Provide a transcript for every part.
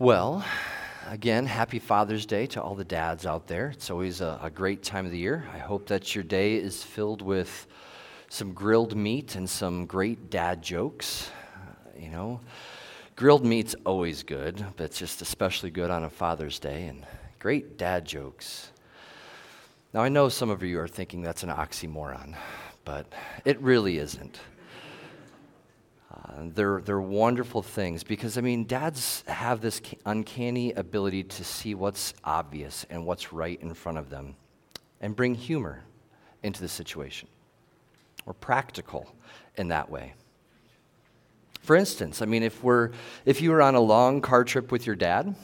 Well, again, happy Father's Day to all the dads out there. It's always a, a, great time of the year. I hope that your day is filled with some grilled meat and some great dad jokes. Uh, you know, grilled meat's always good, but it's just especially good on a Father's Day, and great dad jokes. Now, I know some of you are thinking that's an oxymoron, but it really isn't. Uh, they're, they're wonderful things because, I mean, dads have this uncanny ability to see what's obvious and what's right in front of them and bring humor into the situation. Or practical in that way. For instance, I mean, if, we're, if you were on a long car trip with your dad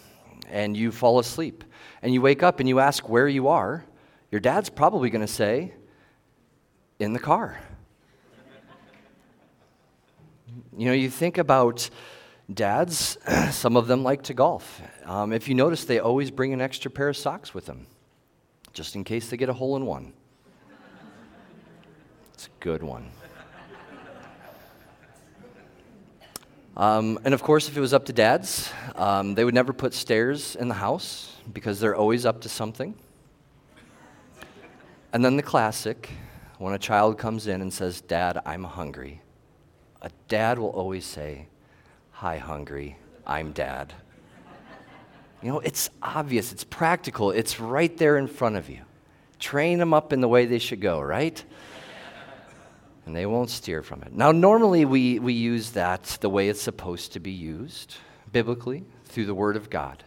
and you fall asleep and you wake up and you ask where you are, your dad's probably going to say, in the car. You know, you think about dads, some of them like to golf. Um, if you notice, they always bring an extra pair of socks with them, just in case they get a hole in one. It's a good one. Um, and of course, if it was up to dads, um, they would never put stairs in the house because they're always up to something. And then the classic when a child comes in and says, Dad, I'm hungry a dad will always say, Hi, hungry, I'm dad. You know, it's obvious, it's practical, it's right there in front of you. Train them up in the way they should go, right? And they won't steer from it. Now, normally we, we use that the way it's supposed to be used, biblically, through the Word of God.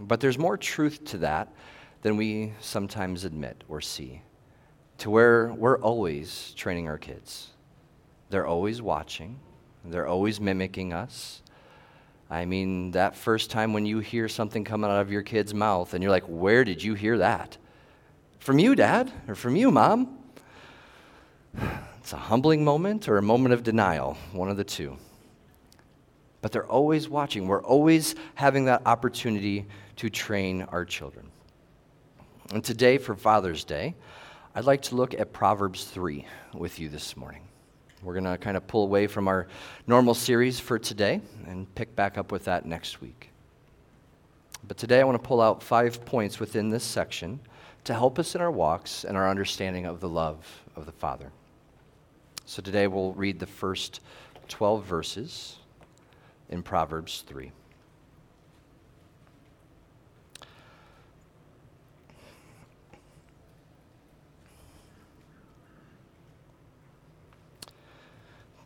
But there's more truth to that than we sometimes admit or see, to where we're always training our kids. They're always watching, they're always mimicking us. I mean, that first time when you hear something coming out of your kid's mouth and you're like, Where did you hear that? From you, Dad, or from you, Mom? It's a humbling moment or a moment of denial, one of the two. But they're always watching. We're always having that opportunity to train our children. And today, for Father's Day, I'd like to look at Proverbs 3 with you this morning. We're going to kind of pull away from our normal series for today and pick back up with that next week. But today I want to pull out five points within this section to help us in our walks and our understanding of the love of the Father. So today we'll read the first 12 verses in Proverbs 3.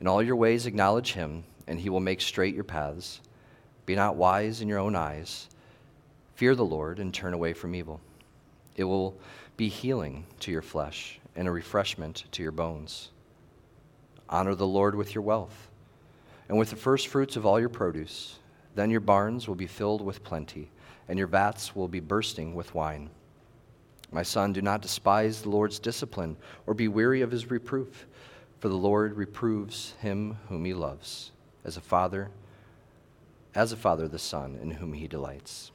In all your ways, acknowledge him, and he will make straight your paths. Be not wise in your own eyes. Fear the Lord and turn away from evil. It will be healing to your flesh and a refreshment to your bones. Honor the Lord with your wealth and with the first fruits of all your produce. Then your barns will be filled with plenty, and your vats will be bursting with wine. My son, do not despise the Lord's discipline or be weary of his reproof for the Lord reproves him whom he loves, as a father, as a father the son in whom he delights.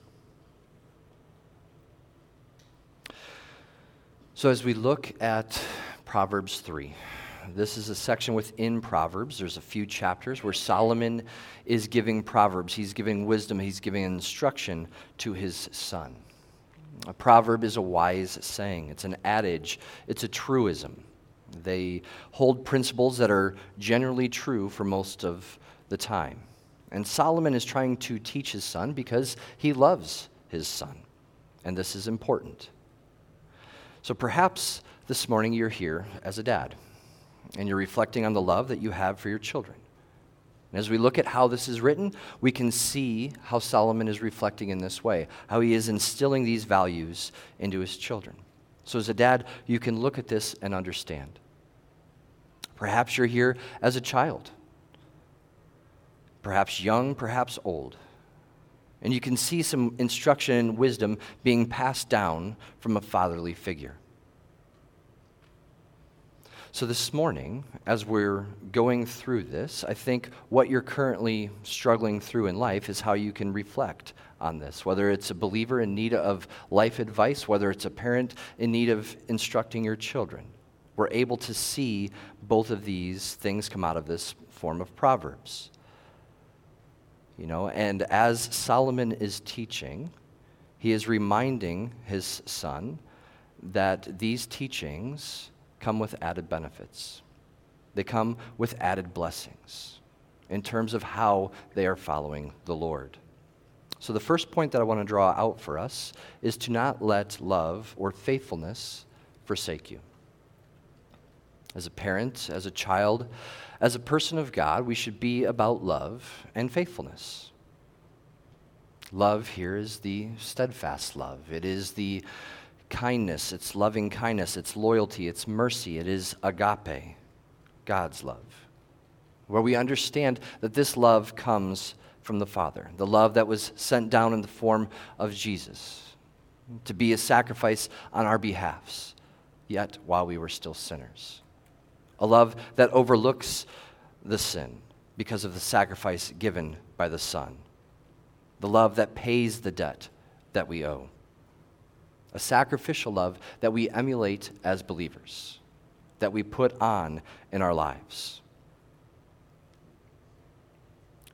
So as we look at Proverbs 3, this is a section within Proverbs. There's a few chapters where Solomon is giving Proverbs. He's giving wisdom, he's giving instruction to his son. A proverb is a wise saying, it's an adage, it's a truism. They hold principles that are generally true for most of the time. And Solomon is trying to teach his son because he loves his son. And this is important. So perhaps this morning you're here as a dad and you're reflecting on the love that you have for your children. And as we look at how this is written, we can see how Solomon is reflecting in this way, how he is instilling these values into his children. So, as a dad, you can look at this and understand. Perhaps you're here as a child, perhaps young, perhaps old. And you can see some instruction and wisdom being passed down from a fatherly figure. So, this morning, as we're going through this, I think what you're currently struggling through in life is how you can reflect on this. Whether it's a believer in need of life advice, whether it's a parent in need of instructing your children, we're able to see both of these things come out of this form of Proverbs. You know, and as Solomon is teaching, he is reminding his son that these teachings come with added benefits. They come with added blessings in terms of how they are following the Lord. So, the first point that I want to draw out for us is to not let love or faithfulness forsake you. As a parent, as a child, as a person of God, we should be about love and faithfulness. Love here is the steadfast love, it is the kindness, it's loving kindness, it's loyalty, it's mercy, it is agape, God's love. Where we understand that this love comes from the Father, the love that was sent down in the form of Jesus to be a sacrifice on our behalfs, yet while we were still sinners. A love that overlooks the sin because of the sacrifice given by the Son. The love that pays the debt that we owe a sacrificial love that we emulate as believers, that we put on in our lives,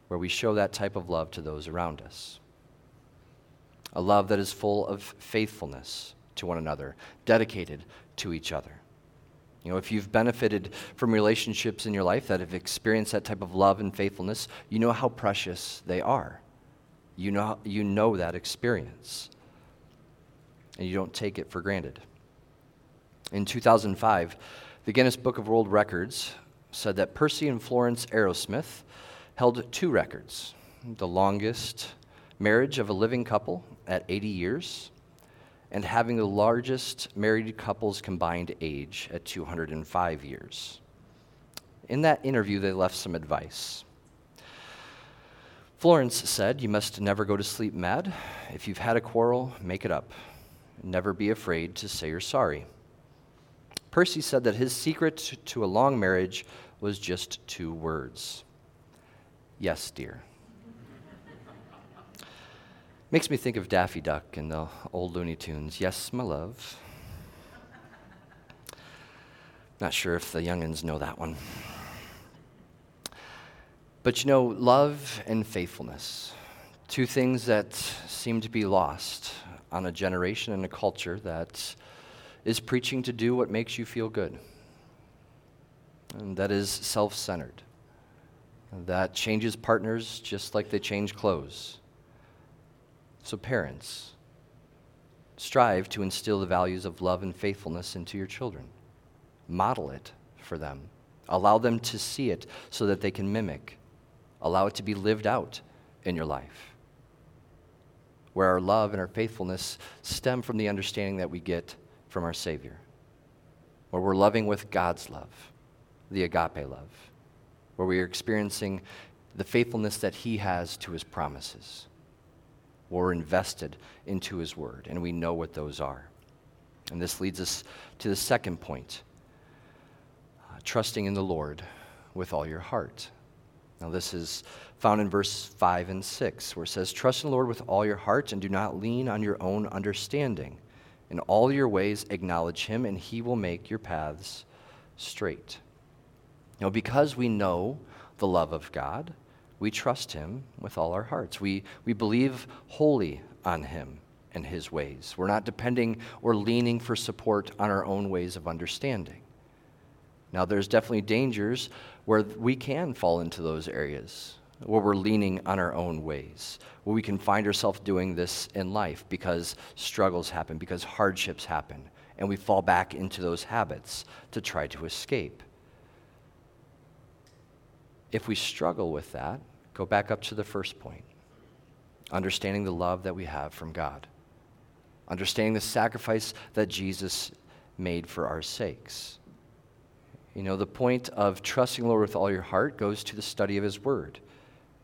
where we show that type of love to those around us. A love that is full of faithfulness to one another, dedicated to each other. You know, if you've benefited from relationships in your life that have experienced that type of love and faithfulness, you know how precious they are. You know, you know that experience and you don't take it for granted. In 2005, the Guinness Book of World Records said that Percy and Florence Arrowsmith held two records the longest marriage of a living couple at 80 years, and having the largest married couple's combined age at 205 years. In that interview, they left some advice. Florence said, You must never go to sleep mad. If you've had a quarrel, make it up. Never be afraid to say you're sorry. Percy said that his secret to a long marriage was just two words Yes, dear. Makes me think of Daffy Duck and the old Looney Tunes. Yes, my love. Not sure if the youngins know that one. But you know, love and faithfulness, two things that seem to be lost on a generation and a culture that is preaching to do what makes you feel good. And that is self centered. That changes partners just like they change clothes. So, parents, strive to instill the values of love and faithfulness into your children. Model it for them. Allow them to see it so that they can mimic. Allow it to be lived out in your life where our love and our faithfulness stem from the understanding that we get from our Savior, where we're loving with God's love, the agape love, where we are experiencing the faithfulness that He has to His promises. We're invested into His Word, and we know what those are. And this leads us to the second point uh, trusting in the Lord with all your heart. Now, this is found in verse 5 and 6, where it says, Trust in the Lord with all your heart and do not lean on your own understanding. In all your ways, acknowledge him, and he will make your paths straight. Now, because we know the love of God, we trust him with all our hearts. We, we believe wholly on him and his ways. We're not depending or leaning for support on our own ways of understanding. Now, there's definitely dangers where we can fall into those areas, where we're leaning on our own ways, where we can find ourselves doing this in life because struggles happen, because hardships happen, and we fall back into those habits to try to escape. If we struggle with that, go back up to the first point understanding the love that we have from God, understanding the sacrifice that Jesus made for our sakes. You know, the point of trusting the Lord with all your heart goes to the study of His Word,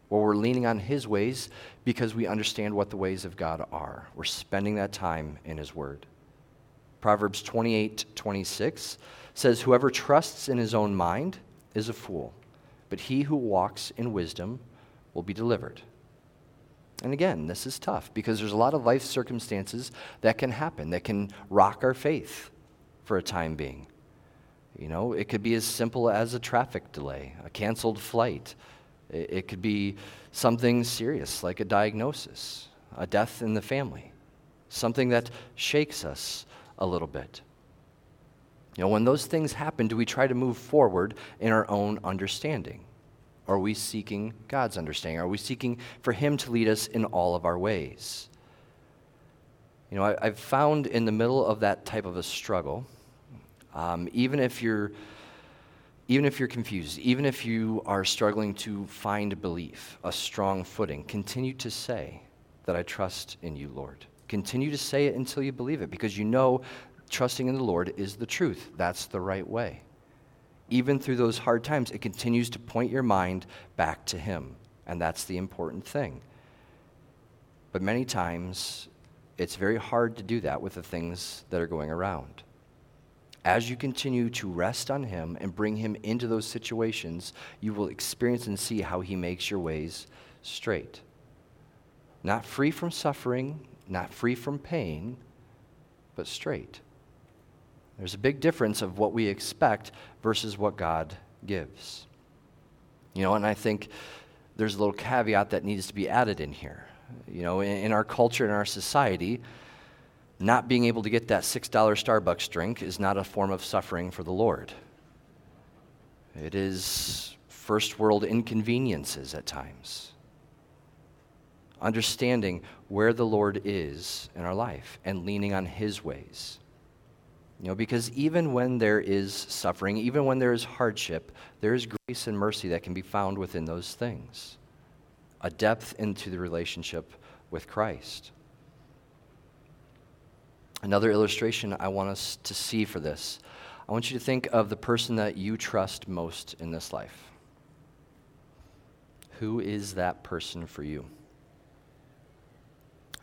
where we're leaning on His ways because we understand what the ways of God are. We're spending that time in His Word. Proverbs 28 26 says, Whoever trusts in his own mind is a fool, but he who walks in wisdom will be delivered. And again, this is tough because there's a lot of life circumstances that can happen, that can rock our faith for a time being. You know, it could be as simple as a traffic delay, a canceled flight. It could be something serious like a diagnosis, a death in the family, something that shakes us a little bit. You know, when those things happen, do we try to move forward in our own understanding? Are we seeking God's understanding? Are we seeking for Him to lead us in all of our ways? You know, I, have found in the middle of that type of a struggle, um, even if you're even if you're confused, even if you are struggling to find belief, a strong footing, continue to say that I trust in you, Lord. Continue to say it until you believe it because you know trusting in the Lord is the truth. That's the right way. Even through those hard times, it continues to point your mind back to Him. And that's the important thing. But many times, it's very hard to do that with the things that are going around. As you continue to rest on Him and bring Him into those situations, you will experience and see how He makes your ways straight. Not free from suffering, not free from pain, but straight. There's a big difference of what we expect versus what God gives. You know, and I think there's a little caveat that needs to be added in here. You know, in, in our culture, in our society, not being able to get that $6 Starbucks drink is not a form of suffering for the Lord. It is first world inconveniences at times. Understanding where the Lord is in our life and leaning on His ways. You know, because even when there is suffering, even when there is hardship, there is grace and mercy that can be found within those things. A depth into the relationship with Christ. Another illustration I want us to see for this I want you to think of the person that you trust most in this life. Who is that person for you?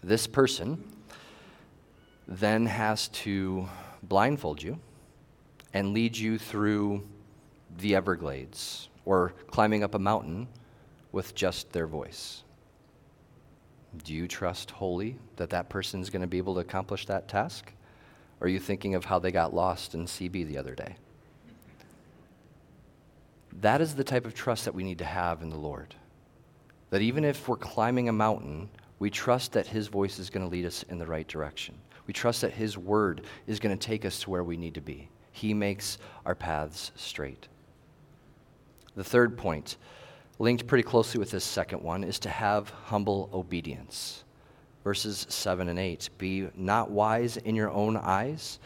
This person then has to blindfold you and lead you through the Everglades or climbing up a mountain with just their voice. Do you trust wholly that that person is going to be able to accomplish that task? Or are you thinking of how they got lost in CB the other day? That is the type of trust that we need to have in the Lord. That even if we're climbing a mountain, we trust that His voice is going to lead us in the right direction. We trust that His word is going to take us to where we need to be. He makes our paths straight. The third point, linked pretty closely with this second one, is to have humble obedience. Verses 7 and 8 Be not wise in your own eyes.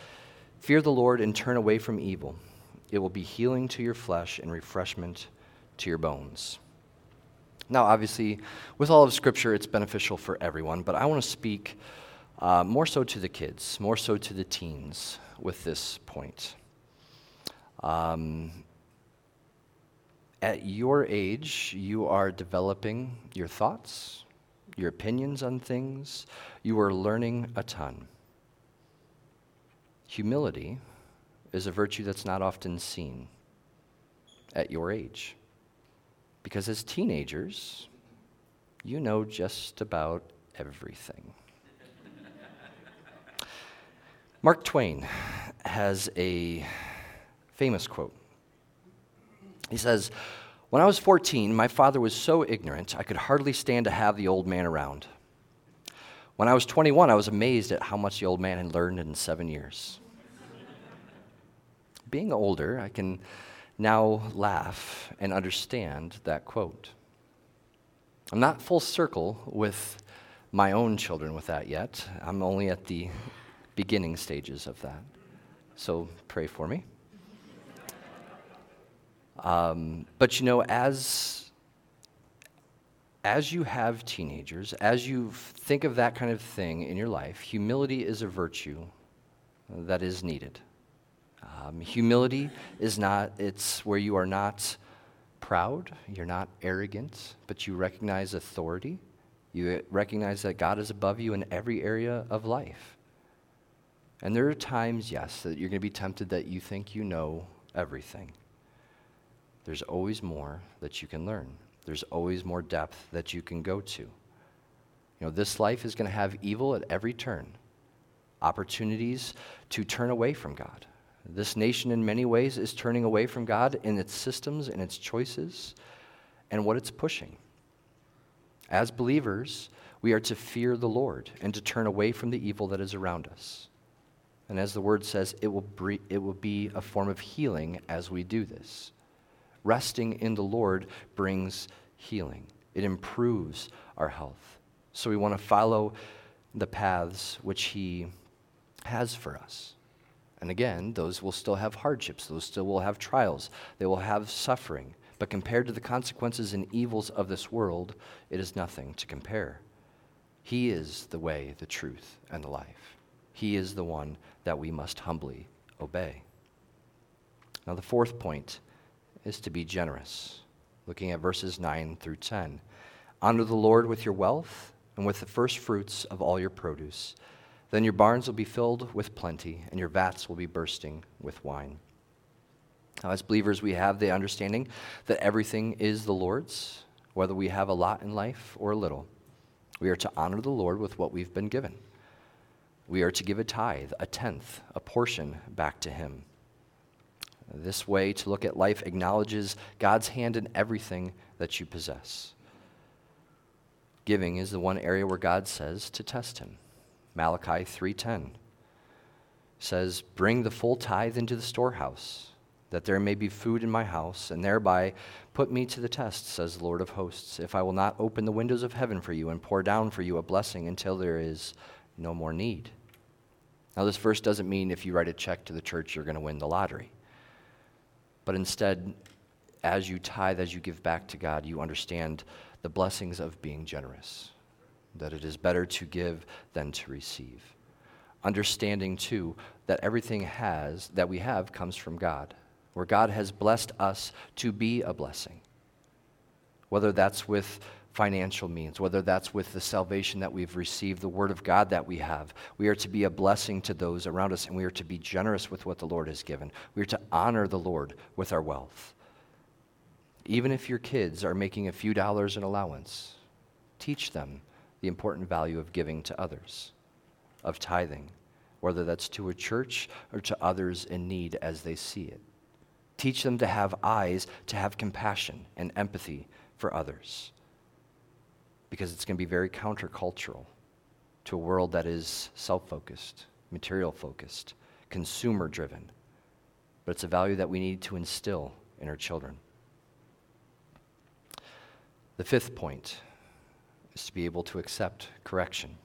Fear the Lord and turn away from evil. It will be healing to your flesh and refreshment to your bones. Now, obviously, with all of Scripture, it's beneficial for everyone, but I want to speak uh, more so to the kids, more so to the teens with this point. Um, at your age, you are developing your thoughts, your opinions on things, you are learning a ton. Humility is a virtue that's not often seen at your age. Because as teenagers, you know just about everything. Mark Twain has a famous quote. He says, When I was 14, my father was so ignorant I could hardly stand to have the old man around. When I was 21, I was amazed at how much the old man had learned in seven years. Being older, I can now laugh and understand that quote. I'm not full circle with my own children with that yet. I'm only at the beginning stages of that. So pray for me. Um, but you know, as as you have teenagers, as you think of that kind of thing in your life, humility is a virtue that is needed. Um, humility is not, it's where you are not proud, you're not arrogant, but you recognize authority. You recognize that God is above you in every area of life. And there are times, yes, that you're going to be tempted that you think you know everything. There's always more that you can learn. There's always more depth that you can go to. You know, this life is going to have evil at every turn, opportunities to turn away from God. This nation, in many ways, is turning away from God in its systems, in its choices, and what it's pushing. As believers, we are to fear the Lord and to turn away from the evil that is around us. And as the word says, it will, bre- it will be a form of healing as we do this. Resting in the Lord brings healing, it improves our health. So we want to follow the paths which He has for us. And again, those will still have hardships, those still will have trials, they will have suffering. But compared to the consequences and evils of this world, it is nothing to compare. He is the way, the truth, and the life. He is the one that we must humbly obey. Now, the fourth point is to be generous. Looking at verses 9 through 10. Honor the Lord with your wealth and with the first fruits of all your produce. Then your barns will be filled with plenty, and your vats will be bursting with wine. Now, as believers, we have the understanding that everything is the Lord's, whether we have a lot in life or a little. We are to honor the Lord with what we've been given. We are to give a tithe, a tenth, a portion back to Him. This way to look at life acknowledges God's hand in everything that you possess. Giving is the one area where God says to test him. Malachi 3:10 says, "Bring the full tithe into the storehouse, that there may be food in my house, and thereby put me to the test," says the Lord of hosts, "if I will not open the windows of heaven for you and pour down for you a blessing until there is no more need." Now this verse doesn't mean if you write a check to the church you're going to win the lottery. But instead, as you tithe, as you give back to God, you understand the blessings of being generous, that it is better to give than to receive. Understanding, too, that everything has, that we have comes from God, where God has blessed us to be a blessing. Whether that's with financial means, whether that's with the salvation that we've received, the Word of God that we have. We are to be a blessing to those around us, and we are to be generous with what the Lord has given. We are to honor the Lord with our wealth. Even if your kids are making a few dollars in allowance, teach them the important value of giving to others, of tithing, whether that's to a church or to others in need as they see it. Teach them to have eyes, to have compassion and empathy for others because it's going to be very countercultural to a world that is self focused, material focused, consumer driven. But it's a value that we need to instill in our children. The fifth point is to be able to accept correction.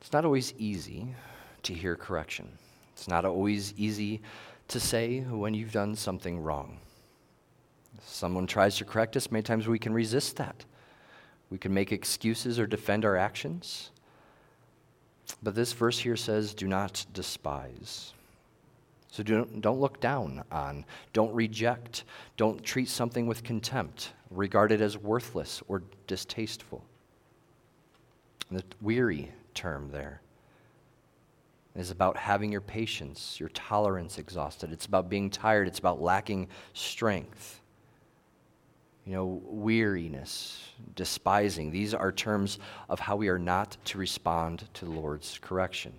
It's not always easy to hear correction. It's not always easy to say when you've done something wrong. If someone tries to correct us, many times we can resist that. We can make excuses or defend our actions. But this verse here says, do not despise. So don't, don't look down on, don't reject, don't treat something with contempt, regard it as worthless or distasteful. The weary term there is about having your patience, your tolerance exhausted. It's about being tired, it's about lacking strength you know, weariness, despising. These are terms of how we are not to respond to the Lord's correction.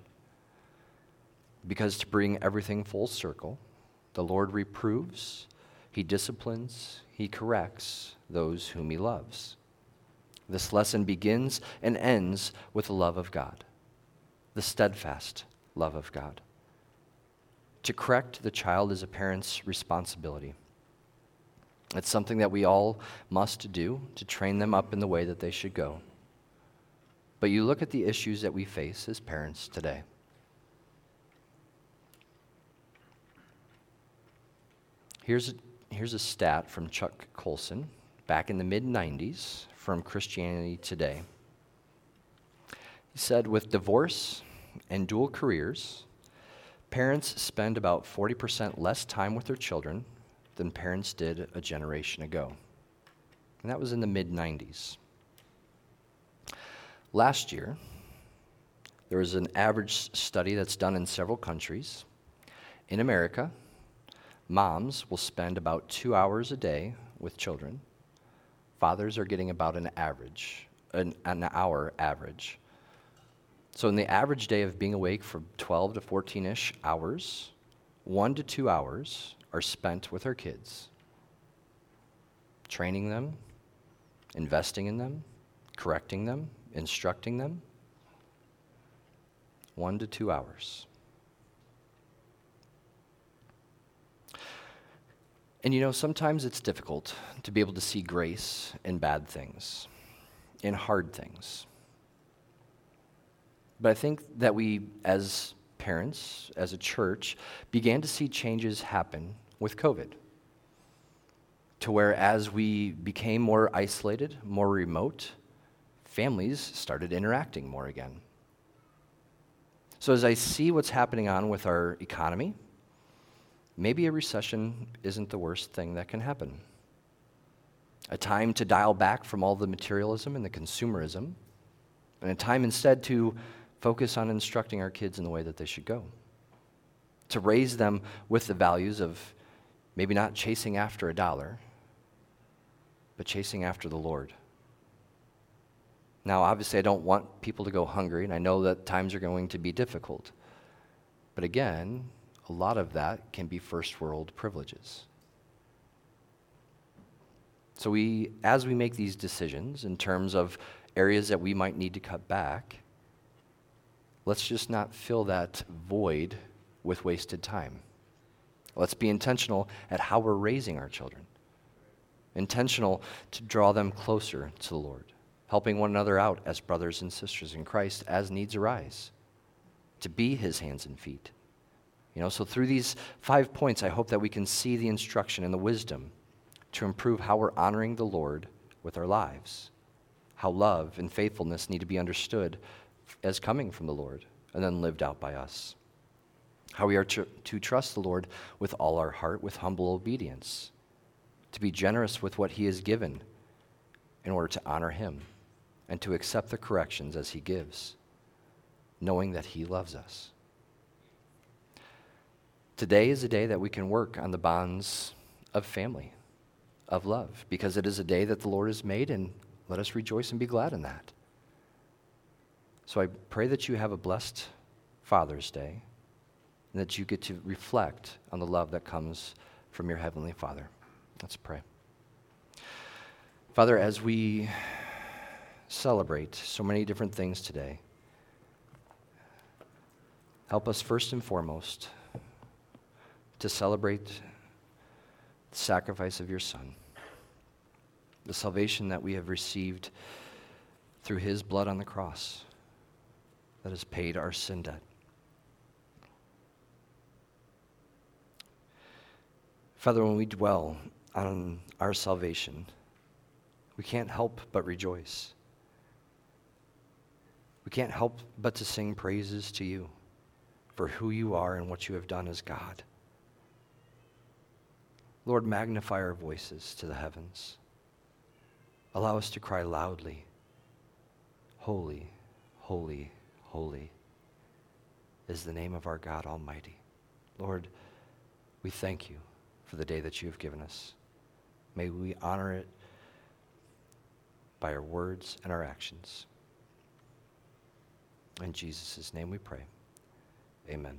Because to bring everything full circle, the Lord reproves, He disciplines, He corrects those whom He loves. This lesson begins and ends with the love of God, the steadfast love of God. To correct the child is a parent's responsibility. It's something that we all must do to train them up in the way that they should go. But you look at the issues that we face as parents today. Here's a, here's a stat from Chuck Colson back in the mid 90s from Christianity Today. He said, with divorce and dual careers, parents spend about 40% less time with their children than parents did a generation ago. And that was in the mid 90s. Last year, there was an average study that's done in several countries. In America, moms will spend about two hours a day with children. Fathers are getting about an average, an, an hour average. So, in the average day of being awake for 12 to 14 ish hours, one to two hours are spent with our kids, training them, investing in them, correcting them, instructing them. One to two hours. And you know, sometimes it's difficult to be able to see grace in bad things, in hard things. But I think that we, as parents, as a church, began to see changes happen with COVID. To where, as we became more isolated, more remote, families started interacting more again. So, as I see what's happening on with our economy, maybe a recession isn't the worst thing that can happen. A time to dial back from all the materialism and the consumerism, and a time instead to focus on instructing our kids in the way that they should go. To raise them with the values of maybe not chasing after a dollar, but chasing after the Lord. Now, obviously, I don't want people to go hungry, and I know that times are going to be difficult. But again, a lot of that can be first world privileges. So we as we make these decisions in terms of areas that we might need to cut back, let's just not fill that void with wasted time. Let's be intentional at how we're raising our children. Intentional to draw them closer to the Lord, helping one another out as brothers and sisters in Christ as needs arise, to be his hands and feet you know, so through these five points, I hope that we can see the instruction and the wisdom to improve how we're honoring the Lord with our lives, how love and faithfulness need to be understood as coming from the Lord and then lived out by us, how we are to, to trust the Lord with all our heart, with humble obedience, to be generous with what He has given in order to honor Him, and to accept the corrections as He gives, knowing that He loves us. Today is a day that we can work on the bonds of family, of love, because it is a day that the Lord has made, and let us rejoice and be glad in that. So I pray that you have a blessed Father's Day and that you get to reflect on the love that comes from your Heavenly Father. Let's pray. Father, as we celebrate so many different things today, help us first and foremost to celebrate the sacrifice of your Son, the salvation that we have received through his blood on the cross that has paid our sin debt. Father, when we dwell on our salvation, we can't help but rejoice. We can't help but to sing praises to you for who you are and what you have done as God. Lord, magnify our voices to the heavens. Allow us to cry loudly, Holy, holy, holy is the name of our God Almighty. Lord, we thank you for the day that you have given us. May we honor it by our words and our actions. In Jesus' name we pray. Amen.